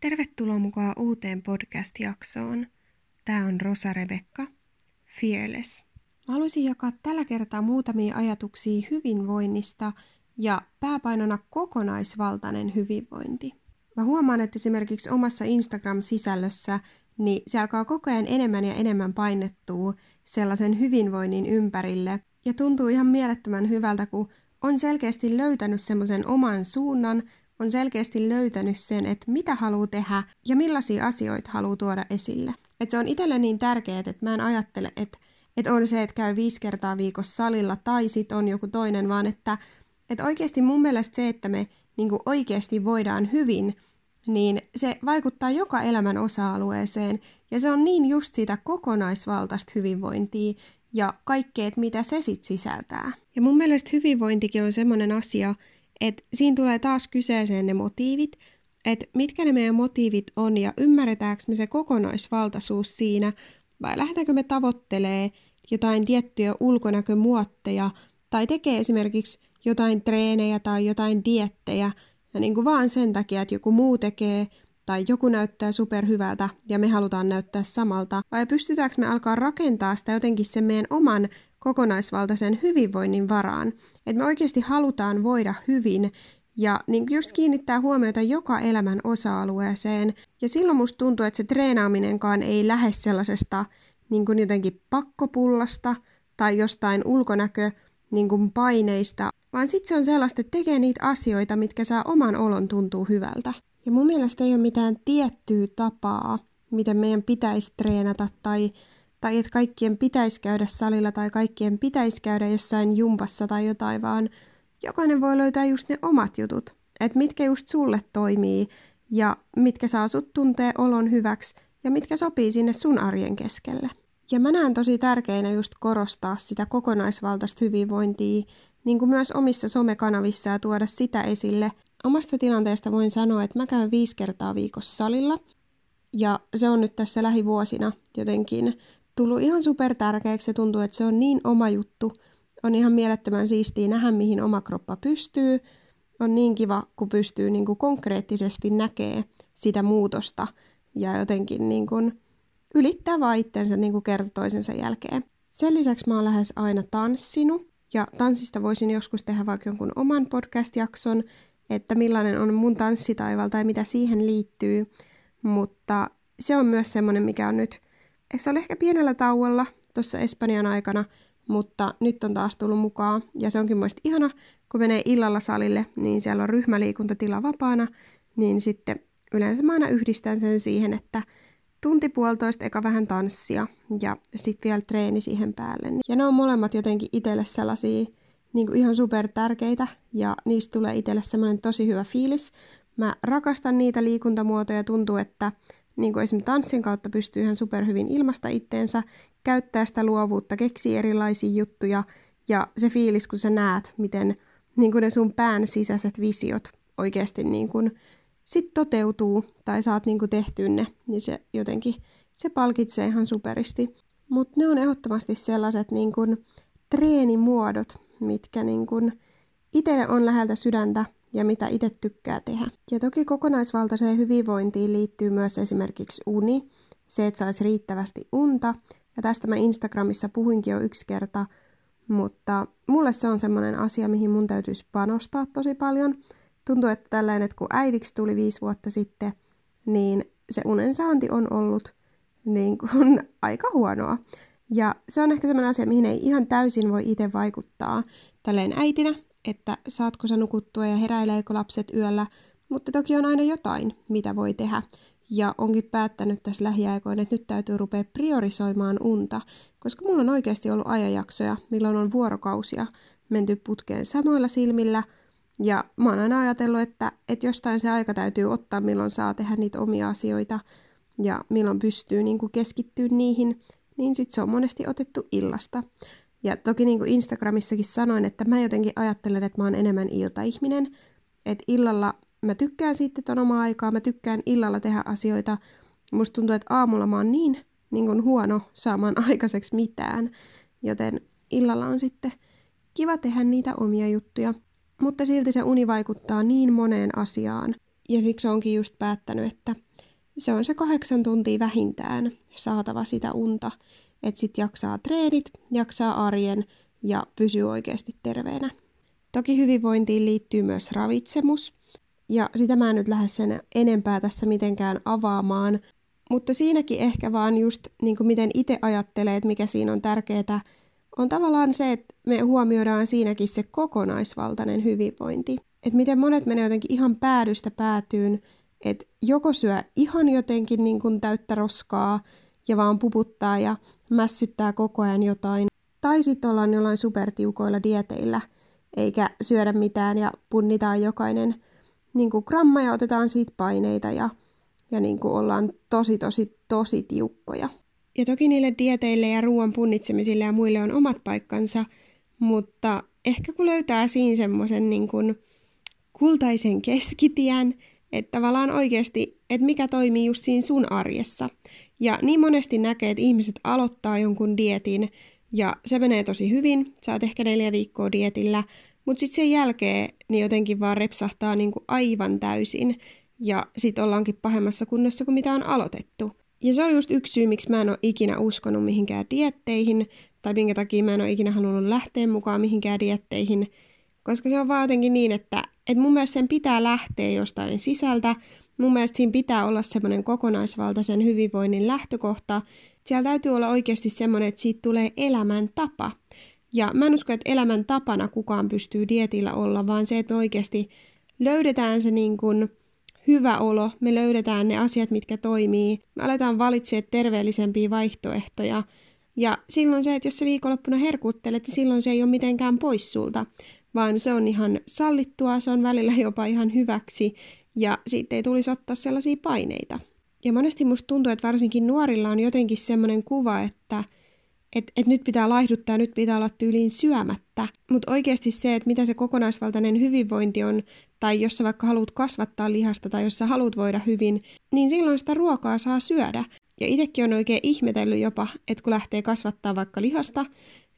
Tervetuloa mukaan uuteen podcast-jaksoon. Tämä on Rosa Rebekka, Fearless. Mä haluaisin jakaa tällä kertaa muutamia ajatuksia hyvinvoinnista ja pääpainona kokonaisvaltainen hyvinvointi. Mä huomaan, että esimerkiksi omassa Instagram-sisällössä niin se alkaa koko ajan enemmän ja enemmän painettua sellaisen hyvinvoinnin ympärille. Ja tuntuu ihan mielettömän hyvältä, kun on selkeästi löytänyt semmoisen oman suunnan, on selkeästi löytänyt sen, että mitä haluaa tehdä ja millaisia asioita haluaa tuoda esille. Et se on itselle niin tärkeää, että mä en ajattele, että, että on se, että käy viisi kertaa viikossa salilla tai sit on joku toinen, vaan että, että oikeasti mun mielestä se, että me niin oikeasti voidaan hyvin, niin se vaikuttaa joka elämän osa-alueeseen ja se on niin just sitä kokonaisvaltaista hyvinvointia ja kaikkea, mitä se sitten sisältää. Ja mun mielestä hyvinvointikin on semmoinen asia, että siinä tulee taas kyseeseen ne motiivit, että mitkä ne meidän motiivit on ja ymmärretäänkö me se kokonaisvaltaisuus siinä vai lähdetäänkö me tavoittelee jotain tiettyjä ulkonäkömuotteja tai tekee esimerkiksi jotain treenejä tai jotain diettejä ja niin kuin vaan sen takia, että joku muu tekee tai joku näyttää superhyvältä ja me halutaan näyttää samalta, vai pystytäänkö me alkaa rakentaa sitä jotenkin sen meidän oman kokonaisvaltaisen hyvinvoinnin varaan. Että me oikeasti halutaan voida hyvin ja niin just kiinnittää huomiota joka elämän osa-alueeseen. Ja silloin musta tuntuu, että se treenaaminenkaan ei lähde sellaisesta niin kuin jotenkin pakkopullasta tai jostain ulkonäkö niin kuin paineista, vaan sitten se on sellaista, että tekee niitä asioita, mitkä saa oman olon tuntuu hyvältä. Ja mun mielestä ei ole mitään tiettyä tapaa, miten meidän pitäisi treenata tai, tai että kaikkien pitäisi käydä salilla tai kaikkien pitäisi käydä jossain jumpassa tai jotain, vaan jokainen voi löytää just ne omat jutut. Että mitkä just sulle toimii ja mitkä saa sut tuntee olon hyväksi ja mitkä sopii sinne sun arjen keskelle. Ja mä näen tosi tärkeänä just korostaa sitä kokonaisvaltaista hyvinvointia, niin kuin myös omissa somekanavissa ja tuoda sitä esille. Omasta tilanteesta voin sanoa, että mä käyn viisi kertaa viikossa salilla, ja se on nyt tässä lähivuosina jotenkin tullut ihan super tärkeäksi. Se tuntuu, että se on niin oma juttu. On ihan mielettömän siistiä nähdä, mihin oma kroppa pystyy. On niin kiva, kun pystyy niin kuin konkreettisesti näkee sitä muutosta ja jotenkin niin kuin ylittää vaan itsensä niin kuin kerta toisensa jälkeen. Sen lisäksi mä oon lähes aina tanssinut ja tanssista voisin joskus tehdä vaikka jonkun oman podcast-jakson, että millainen on mun tanssitaival tai mitä siihen liittyy. Mutta se on myös semmoinen, mikä on nyt, se oli ehkä pienellä tauolla tuossa Espanjan aikana, mutta nyt on taas tullut mukaan. Ja se onkin mielestäni ihana, kun menee illalla salille, niin siellä on ryhmäliikuntatila vapaana, niin sitten yleensä mä aina yhdistän sen siihen, että tunti puolitoista eka vähän tanssia ja sitten vielä treeni siihen päälle. Ja ne on molemmat jotenkin itselle sellaisia niin kuin ihan super tärkeitä ja niistä tulee itselle semmoinen tosi hyvä fiilis. Mä rakastan niitä liikuntamuotoja, tuntuu, että niin kuin esimerkiksi tanssin kautta pystyy ihan super hyvin ilmasta itteensä, käyttää sitä luovuutta, keksiä erilaisia juttuja ja se fiilis, kun sä näet, miten niin kuin ne sun pään sisäiset visiot oikeasti niin kuin sit toteutuu tai saat niinku tehtyä ne, niin se jotenkin se palkitsee ihan superisti. Mutta ne on ehdottomasti sellaiset niinku treenimuodot, mitkä niinku itselle on läheltä sydäntä ja mitä itse tykkää tehdä. Ja toki kokonaisvaltaiseen hyvinvointiin liittyy myös esimerkiksi uni, se, että saisi riittävästi unta. Ja tästä mä Instagramissa puhuinkin jo yksi kerta, mutta mulle se on semmoinen asia, mihin mun täytyisi panostaa tosi paljon – tuntuu, että tällainen, että kun äidiksi tuli viisi vuotta sitten, niin se unen saanti on ollut niin kuin aika huonoa. Ja se on ehkä sellainen asia, mihin ei ihan täysin voi itse vaikuttaa tälleen äitinä, että saatko sä nukuttua ja heräileekö lapset yöllä, mutta toki on aina jotain, mitä voi tehdä. Ja onkin päättänyt tässä lähiaikoina, että nyt täytyy rupea priorisoimaan unta, koska mulla on oikeasti ollut ajanjaksoja, milloin on vuorokausia menty putkeen samoilla silmillä – ja mä oon aina ajatellut, että, että jostain se aika täytyy ottaa, milloin saa tehdä niitä omia asioita ja milloin pystyy niin kuin keskittyä niihin, niin sitten se on monesti otettu illasta. Ja toki niin kuin Instagramissakin sanoin, että mä jotenkin ajattelen, että mä oon enemmän iltaihminen, että illalla mä tykkään siitä, että on oma aikaa, mä tykkään illalla tehdä asioita. Musta tuntuu, että aamulla mä oon niin, niin kuin huono saamaan aikaiseksi mitään, joten illalla on sitten kiva tehdä niitä omia juttuja. Mutta silti se uni vaikuttaa niin moneen asiaan. Ja siksi onkin just päättänyt, että se on se kahdeksan tuntia vähintään saatava sitä unta, että sit jaksaa treenit, jaksaa arjen ja pysyy oikeasti terveenä. Toki hyvinvointiin liittyy myös ravitsemus, ja sitä mä en nyt lähde sen enempää tässä mitenkään avaamaan, mutta siinäkin ehkä vaan just niin kuin miten itse ajattelee, että mikä siinä on tärkeää, on tavallaan se, että me huomioidaan siinäkin se kokonaisvaltainen hyvinvointi. Että miten monet menee jotenkin ihan päädystä päätyyn, että joko syö ihan jotenkin niin kuin täyttä roskaa ja vaan puputtaa ja mässyttää koko ajan jotain, tai sitten ollaan jollain supertiukoilla dieteillä, eikä syödä mitään ja punnitaan jokainen niin kuin gramma ja otetaan siitä paineita ja, ja niin kuin ollaan tosi, tosi, tosi tiukkoja. Ja toki niille dieteille ja ruoan punnitsemisille ja muille on omat paikkansa, mutta ehkä kun löytää siinä semmoisen niin kuin kultaisen keskitien, että tavallaan oikeasti, että mikä toimii just siinä sun arjessa. Ja niin monesti näkee, että ihmiset aloittaa jonkun dietin ja se menee tosi hyvin, sä oot ehkä neljä viikkoa dietillä, mutta sitten sen jälkeen niin jotenkin vaan repsahtaa niinku aivan täysin. Ja sitten ollaankin pahemmassa kunnossa kuin mitä on aloitettu. Ja se on just yksi syy, miksi mä en ole ikinä uskonut mihinkään dietteihin, tai minkä takia mä en ole ikinä halunnut lähteä mukaan mihinkään dietteihin, koska se on vaan jotenkin niin, että, että mun mielestä sen pitää lähteä jostain sisältä, mun mielestä siinä pitää olla semmoinen kokonaisvaltaisen hyvinvoinnin lähtökohta, siellä täytyy olla oikeasti semmoinen, että siitä tulee elämäntapa. Ja mä en usko, että elämän tapana kukaan pystyy dietillä olla, vaan se, että me oikeasti löydetään se niin kuin hyvä olo, me löydetään ne asiat, mitkä toimii, me aletaan valitsemaan terveellisempiä vaihtoehtoja. Ja silloin se, että jos sä viikonloppuna herkuttelet, niin silloin se ei ole mitenkään pois sulta, vaan se on ihan sallittua, se on välillä jopa ihan hyväksi, ja siitä ei tulisi ottaa sellaisia paineita. Ja monesti musta tuntuu, että varsinkin nuorilla on jotenkin semmoinen kuva, että et, et nyt pitää laihduttaa, nyt pitää olla tyyliin syömättä. Mutta oikeasti se, että mitä se kokonaisvaltainen hyvinvointi on, tai jos sä vaikka haluat kasvattaa lihasta tai jos sä haluat voida hyvin, niin silloin sitä ruokaa saa syödä. Ja itsekin on oikein ihmetellyt jopa, että kun lähtee kasvattaa vaikka lihasta,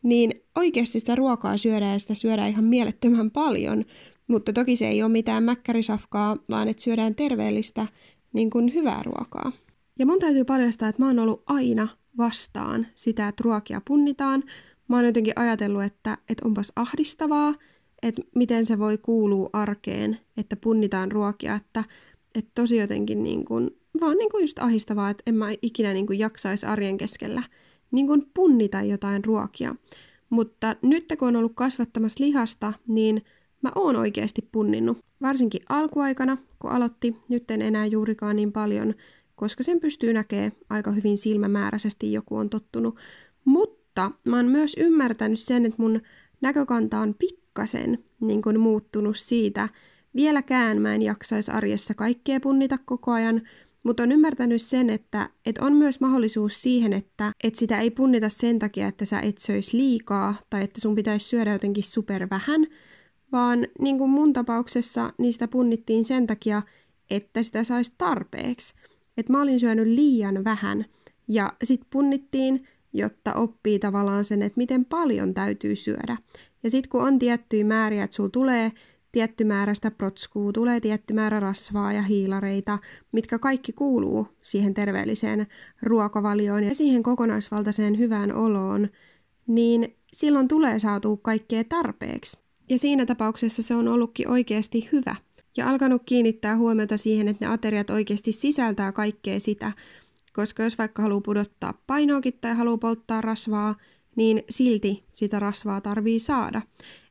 niin oikeasti sitä ruokaa syödään ja sitä syödään ihan mielettömän paljon. Mutta toki se ei ole mitään mäkkärisafkaa, vaan että syödään terveellistä, niin kuin hyvää ruokaa. Ja mun täytyy paljastaa, että mä oon ollut aina vastaan sitä, että ruokia punnitaan. Mä oon jotenkin ajatellut, että, että onpas ahdistavaa, että miten se voi kuulua arkeen, että punnitaan ruokia, että, että tosi jotenkin niin kuin, vaan niin kuin just ahistavaa, että en mä ikinä niin kuin jaksaisi arjen keskellä niin kuin punnita jotain ruokia. Mutta nyt kun on ollut kasvattamassa lihasta, niin mä oon oikeasti punninnut. Varsinkin alkuaikana, kun aloitti, nyt en enää juurikaan niin paljon, koska sen pystyy näkemään aika hyvin silmämääräisesti, joku on tottunut. Mutta mä oon myös ymmärtänyt sen, että mun näkökanta on pikkasen niin kuin muuttunut siitä. Vieläkään mä en jaksaisi arjessa kaikkea punnita koko ajan, mutta on ymmärtänyt sen, että, että on myös mahdollisuus siihen, että, että sitä ei punnita sen takia, että sä et söisi liikaa tai että sun pitäisi syödä jotenkin super vähän, vaan niin kuin mun tapauksessa niistä punnittiin sen takia, että sitä saisi tarpeeksi. Että mä olin syönyt liian vähän ja sit punnittiin, jotta oppii tavallaan sen, että miten paljon täytyy syödä. Ja sitten kun on tiettyjä määriä, että sulla tulee tietty määrä sitä protskuu, tulee tietty määrä rasvaa ja hiilareita, mitkä kaikki kuuluu siihen terveelliseen ruokavalioon ja siihen kokonaisvaltaiseen hyvään oloon, niin silloin tulee saatu kaikkea tarpeeksi. Ja siinä tapauksessa se on ollutkin oikeasti hyvä. Ja alkanut kiinnittää huomiota siihen, että ne ateriat oikeasti sisältää kaikkea sitä, koska jos vaikka haluaa pudottaa painoakin tai haluaa polttaa rasvaa, niin silti sitä rasvaa tarvii saada.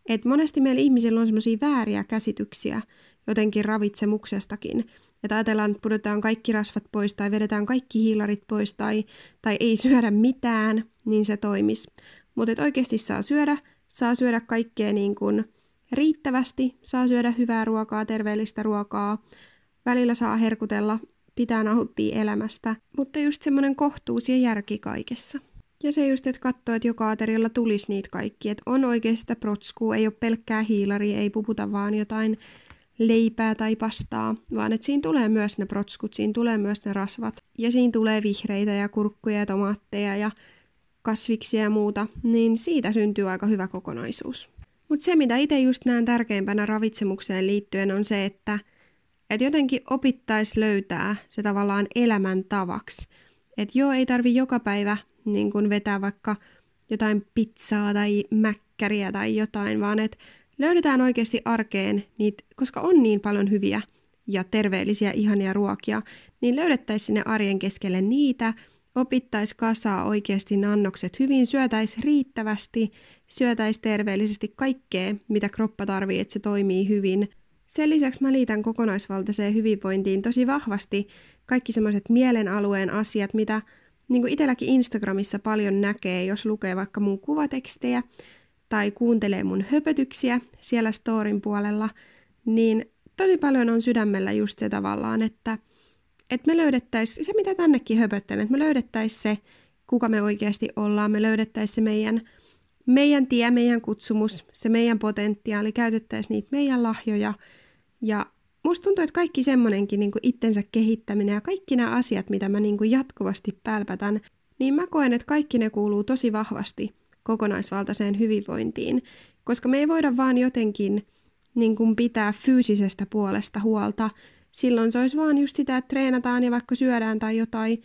Et monesti meillä ihmisillä on semmoisia vääriä käsityksiä jotenkin ravitsemuksestakin. Että ajatellaan, että pudotetaan kaikki rasvat pois tai vedetään kaikki hiilarit pois tai, tai ei syödä mitään, niin se toimis. Mutta oikeasti saa syödä, saa syödä kaikkea niin kuin riittävästi, saa syödä hyvää ruokaa, terveellistä ruokaa, välillä saa herkutella, pitää nauttia elämästä, mutta just semmoinen kohtuus ja järki kaikessa. Ja se just, että katsoo, että joka aterialla tulisi niitä kaikki, että on oikeasti sitä protskua, ei ole pelkkää hiilari, ei puputa vaan jotain leipää tai pastaa, vaan että siinä tulee myös ne protskut, siinä tulee myös ne rasvat. Ja siinä tulee vihreitä ja kurkkuja ja tomaatteja ja kasviksia ja muuta, niin siitä syntyy aika hyvä kokonaisuus. Mutta se, mitä itse just näen tärkeimpänä ravitsemukseen liittyen, on se, että Että jotenkin opittaisi löytää se tavallaan elämäntavaksi. Että joo, ei tarvi joka päivä niin kun vetää vaikka jotain pizzaa tai mäkkäriä tai jotain, vaan että löydetään oikeasti arkeen niitä, koska on niin paljon hyviä ja terveellisiä ihania ruokia, niin löydettäisiin sinne arjen keskelle niitä, opittaisi kasaa oikeasti nannokset hyvin, syötäisi riittävästi, syötäisi terveellisesti kaikkea, mitä kroppa tarvii, että se toimii hyvin. Sen lisäksi mä liitän kokonaisvaltaiseen hyvinvointiin tosi vahvasti kaikki semmoiset mielen alueen asiat, mitä niin kuin itselläkin Instagramissa paljon näkee, jos lukee vaikka mun kuvatekstejä tai kuuntelee mun höpötyksiä siellä storin puolella, niin tosi paljon on sydämellä just se tavallaan, että, että me löydettäisiin se, mitä tännekin höpöttelen, että me löydettäisiin se, kuka me oikeasti ollaan, me löydettäisiin se meidän, meidän tie, meidän kutsumus, se meidän potentiaali, käytettäisiin niitä meidän lahjoja ja musta tuntuu, että kaikki semmoinenkin niin itsensä kehittäminen ja kaikki nämä asiat, mitä mä niin jatkuvasti pälpätän, niin mä koen, että kaikki ne kuuluu tosi vahvasti kokonaisvaltaiseen hyvinvointiin, koska me ei voida vaan jotenkin niin kuin pitää fyysisestä puolesta huolta. Silloin se olisi vaan just sitä, että treenataan ja vaikka syödään tai jotain,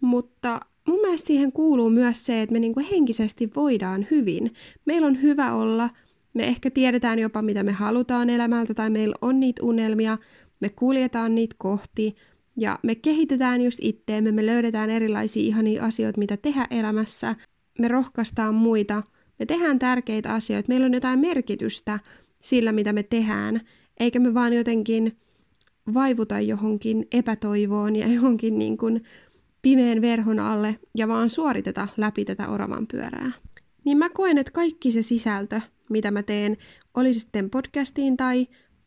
mutta mun mielestä siihen kuuluu myös se, että me niin kuin henkisesti voidaan hyvin. Meillä on hyvä olla – me ehkä tiedetään jopa, mitä me halutaan elämältä, tai meillä on niitä unelmia, me kuljetaan niitä kohti, ja me kehitetään just itteemme, me löydetään erilaisia ihania asioita, mitä tehdä elämässä, me rohkaistaan muita, me tehdään tärkeitä asioita, meillä on jotain merkitystä sillä, mitä me tehdään, eikä me vaan jotenkin vaivuta johonkin epätoivoon ja johonkin niin kuin pimeän verhon alle ja vaan suoriteta läpi tätä oravan pyörää. Niin mä koen, että kaikki se sisältö, mitä mä teen, oli sitten podcastiin tai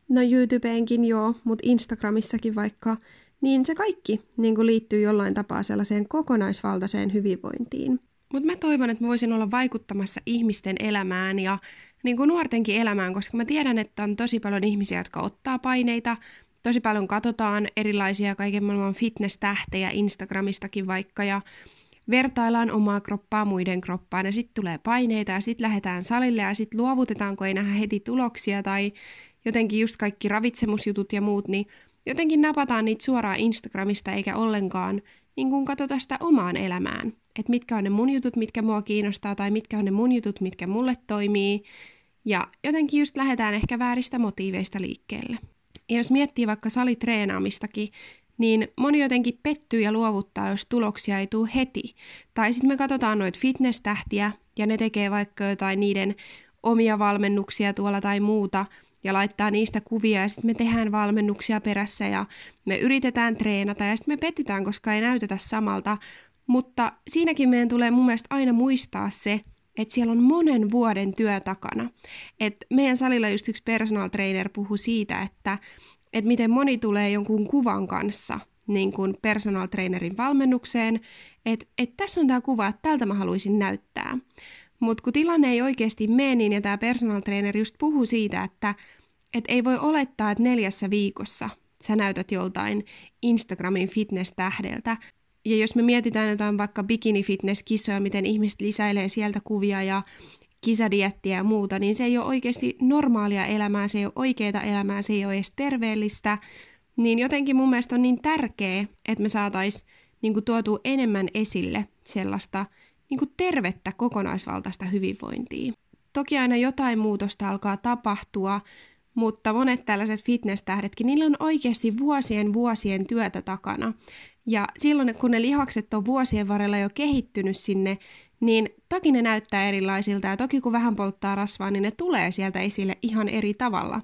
no YouTubeenkin joo, mutta Instagramissakin vaikka, niin se kaikki niin kuin liittyy jollain tapaa sellaiseen kokonaisvaltaiseen hyvinvointiin. Mutta mä toivon, että mä voisin olla vaikuttamassa ihmisten elämään ja niin kuin nuortenkin elämään, koska mä tiedän, että on tosi paljon ihmisiä, jotka ottaa paineita, tosi paljon katsotaan erilaisia kaiken maailman fitness-tähtejä Instagramistakin vaikka, ja vertaillaan omaa kroppaa muiden kroppaan ja sitten tulee paineita ja sitten lähdetään salille ja sitten luovutetaan, kun ei nähdä heti tuloksia tai jotenkin just kaikki ravitsemusjutut ja muut, niin jotenkin napataan niitä suoraan Instagramista eikä ollenkaan niin kuin katsota sitä omaan elämään. Että mitkä on ne mun jutut, mitkä mua kiinnostaa tai mitkä on ne mun jutut, mitkä mulle toimii. Ja jotenkin just lähdetään ehkä vääristä motiiveista liikkeelle. Ja jos miettii vaikka salitreenaamistakin, niin moni jotenkin pettyy ja luovuttaa, jos tuloksia ei tule heti. Tai sitten me katsotaan noita fitness-tähtiä ja ne tekee vaikka jotain niiden omia valmennuksia tuolla tai muuta ja laittaa niistä kuvia ja sitten me tehdään valmennuksia perässä ja me yritetään treenata ja sitten me pettytään, koska ei näytetä samalta. Mutta siinäkin meidän tulee mun mielestä aina muistaa se, että siellä on monen vuoden työ takana. Et meidän salilla just yksi personal trainer puhui siitä, että että miten moni tulee jonkun kuvan kanssa niin kuin personal trainerin valmennukseen, että et tässä on tämä kuva, että tältä mä haluaisin näyttää. Mutta kun tilanne ei oikeasti mene niin, tämä personal trainer just puhuu siitä, että et ei voi olettaa, että neljässä viikossa sä näytät joltain Instagramin fitness-tähdeltä. Ja jos me mietitään jotain vaikka bikini-fitness-kisoja, miten ihmiset lisäilee sieltä kuvia ja kisadiettiä ja muuta, niin se ei ole oikeasti normaalia elämää, se ei ole oikeaa elämää, se ei ole edes terveellistä. Niin jotenkin mun mielestä on niin tärkeää, että me saataisiin niin tuotua enemmän esille sellaista niin kuin tervettä kokonaisvaltaista hyvinvointia. Toki aina jotain muutosta alkaa tapahtua, mutta monet tällaiset fitness-tähdetkin, niillä on oikeasti vuosien vuosien työtä takana. Ja silloin, kun ne lihakset on vuosien varrella jo kehittynyt sinne niin toki ne näyttää erilaisilta. Ja toki kun vähän polttaa rasvaa, niin ne tulee sieltä esille ihan eri tavalla.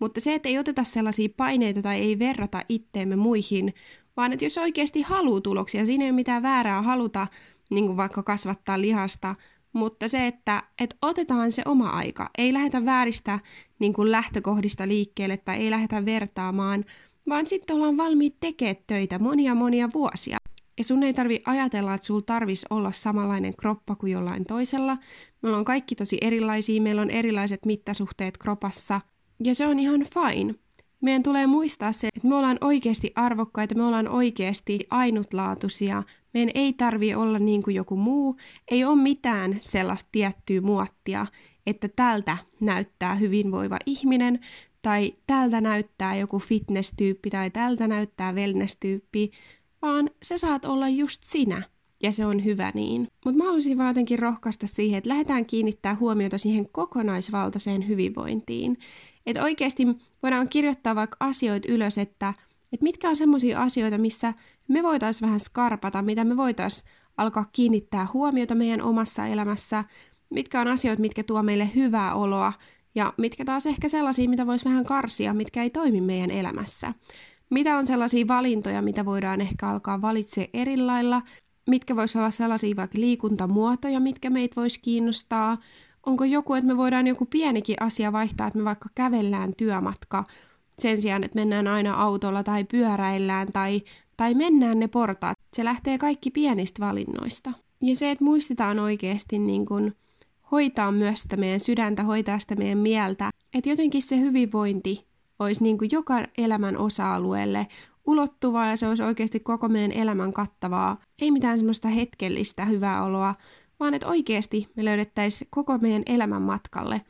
Mutta se, että ei oteta sellaisia paineita tai ei verrata itteemme muihin, vaan että jos oikeasti haluaa tuloksia, siinä ei ole mitään väärää haluta niin kuin vaikka kasvattaa lihasta, mutta se, että, että otetaan se oma aika, ei lähdetä vääristä niin kuin lähtökohdista liikkeelle tai ei lähdetä vertaamaan, vaan sitten ollaan valmiit tekemään töitä monia monia vuosia. Ja sun ei tarvi ajatella, että sulla tarvis olla samanlainen kroppa kuin jollain toisella. Me ollaan kaikki tosi erilaisia, meillä on erilaiset mittasuhteet kropassa, ja se on ihan fine. Meidän tulee muistaa se, että me ollaan oikeasti arvokkaita, me ollaan oikeasti ainutlaatuisia. Meidän ei tarvi olla niin kuin joku muu, ei ole mitään sellaista tiettyä muottia, että tältä näyttää hyvinvoiva ihminen, tai tältä näyttää joku fitness-tyyppi, tai tältä näyttää wellness-tyyppi, vaan sä saat olla just sinä, ja se on hyvä niin. Mutta mä haluaisin vaan jotenkin rohkaista siihen, että lähdetään kiinnittää huomiota siihen kokonaisvaltaiseen hyvinvointiin. Että oikeasti voidaan kirjoittaa vaikka asioita ylös, että, että mitkä on semmoisia asioita, missä me voitaisiin vähän skarpata, mitä me voitaisiin alkaa kiinnittää huomiota meidän omassa elämässä, mitkä on asioita, mitkä tuo meille hyvää oloa, ja mitkä taas ehkä sellaisia, mitä voisi vähän karsia, mitkä ei toimi meidän elämässä. Mitä on sellaisia valintoja, mitä voidaan ehkä alkaa valitse eri lailla, mitkä voisi olla sellaisia vaikka liikuntamuotoja, mitkä meitä voisi kiinnostaa. Onko joku, että me voidaan joku pienikin asia vaihtaa, että me vaikka kävellään työmatka sen sijaan, että mennään aina autolla tai pyöräillään tai, tai mennään ne portaat. Se lähtee kaikki pienistä valinnoista. Ja se, että muistetaan oikeasti niin kun hoitaa myös sitä meidän sydäntä, hoitaa sitä meidän mieltä, että jotenkin se hyvinvointi olisi niin kuin joka elämän osa-alueelle ulottuvaa ja se olisi oikeasti koko meidän elämän kattavaa. Ei mitään semmoista hetkellistä hyvää oloa, vaan että oikeasti me löydettäisiin koko meidän elämän matkalle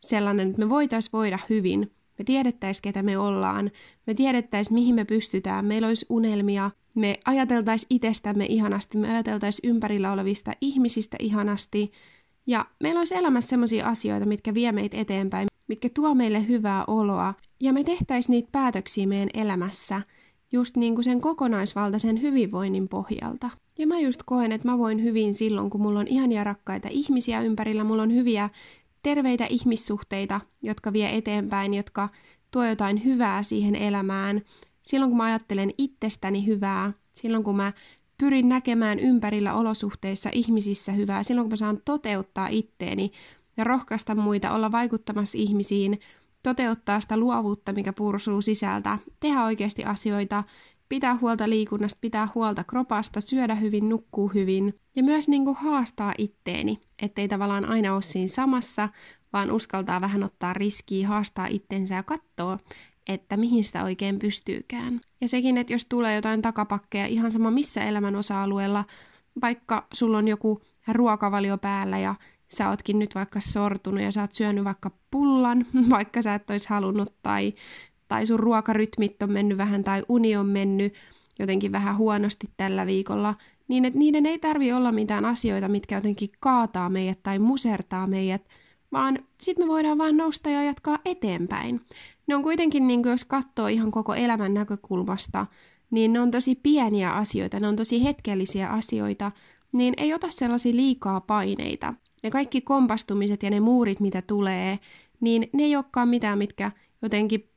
sellainen, että me voitaisiin voida hyvin, me tiedettäisiin, ketä me ollaan, me tiedettäisiin, mihin me pystytään, meillä olisi unelmia, me ajateltaisiin itsestämme ihanasti, me ajateltaisiin ympärillä olevista ihmisistä ihanasti, ja meillä olisi elämässä sellaisia asioita, mitkä vie meitä eteenpäin, mitkä tuo meille hyvää oloa, ja me tehtäisiin niitä päätöksiä meidän elämässä just niin kuin sen kokonaisvaltaisen hyvinvoinnin pohjalta. Ja mä just koen, että mä voin hyvin silloin, kun mulla on ihania rakkaita ihmisiä ympärillä, mulla on hyviä terveitä ihmissuhteita, jotka vie eteenpäin, jotka tuo jotain hyvää siihen elämään. Silloin kun mä ajattelen itsestäni hyvää, silloin kun mä pyrin näkemään ympärillä olosuhteissa ihmisissä hyvää, silloin kun mä saan toteuttaa itteeni ja rohkaista muita olla vaikuttamassa ihmisiin, toteuttaa sitä luovuutta, mikä pursuu sisältä, tehdä oikeasti asioita, pitää huolta liikunnasta, pitää huolta kropasta, syödä hyvin, nukkuu hyvin ja myös niin kuin haastaa itteeni, ettei tavallaan aina ole siinä samassa, vaan uskaltaa vähän ottaa riskiä, haastaa itsensä ja katsoa, että mihin sitä oikein pystyykään. Ja sekin, että jos tulee jotain takapakkeja ihan sama missä elämän osa-alueella, vaikka sulla on joku ruokavalio päällä ja sä ootkin nyt vaikka sortunut ja sä oot syönyt vaikka pullan, vaikka sä et olisi halunnut, tai, tai sun ruokarytmit on mennyt vähän, tai uni on mennyt jotenkin vähän huonosti tällä viikolla, niin että niiden ei tarvi olla mitään asioita, mitkä jotenkin kaataa meidät tai musertaa meidät, vaan sitten me voidaan vaan nousta ja jatkaa eteenpäin. Ne on kuitenkin, niin kuin jos katsoo ihan koko elämän näkökulmasta, niin ne on tosi pieniä asioita, ne on tosi hetkellisiä asioita, niin ei ota sellaisia liikaa paineita. Ne kaikki kompastumiset ja ne muurit, mitä tulee, niin ne ei olekaan mitään, mitkä jotenkin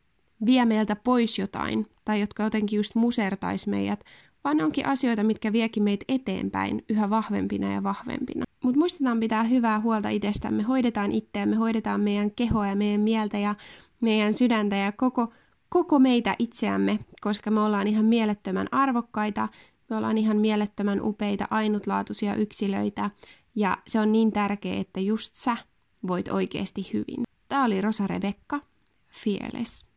vie meiltä pois jotain, tai jotka jotenkin just musertais meidät, vaan ne onkin asioita, mitkä viekin meitä eteenpäin yhä vahvempina ja vahvempina. Mutta muistetaan pitää hyvää huolta itsestämme, hoidetaan itseämme, hoidetaan meidän kehoa ja meidän mieltä ja meidän sydäntä ja koko, koko meitä itseämme, koska me ollaan ihan mielettömän arvokkaita, me ollaan ihan mielettömän upeita, ainutlaatuisia yksilöitä ja se on niin tärkeää, että just sä voit oikeasti hyvin. Tämä oli Rosa Rebekka, Fearless.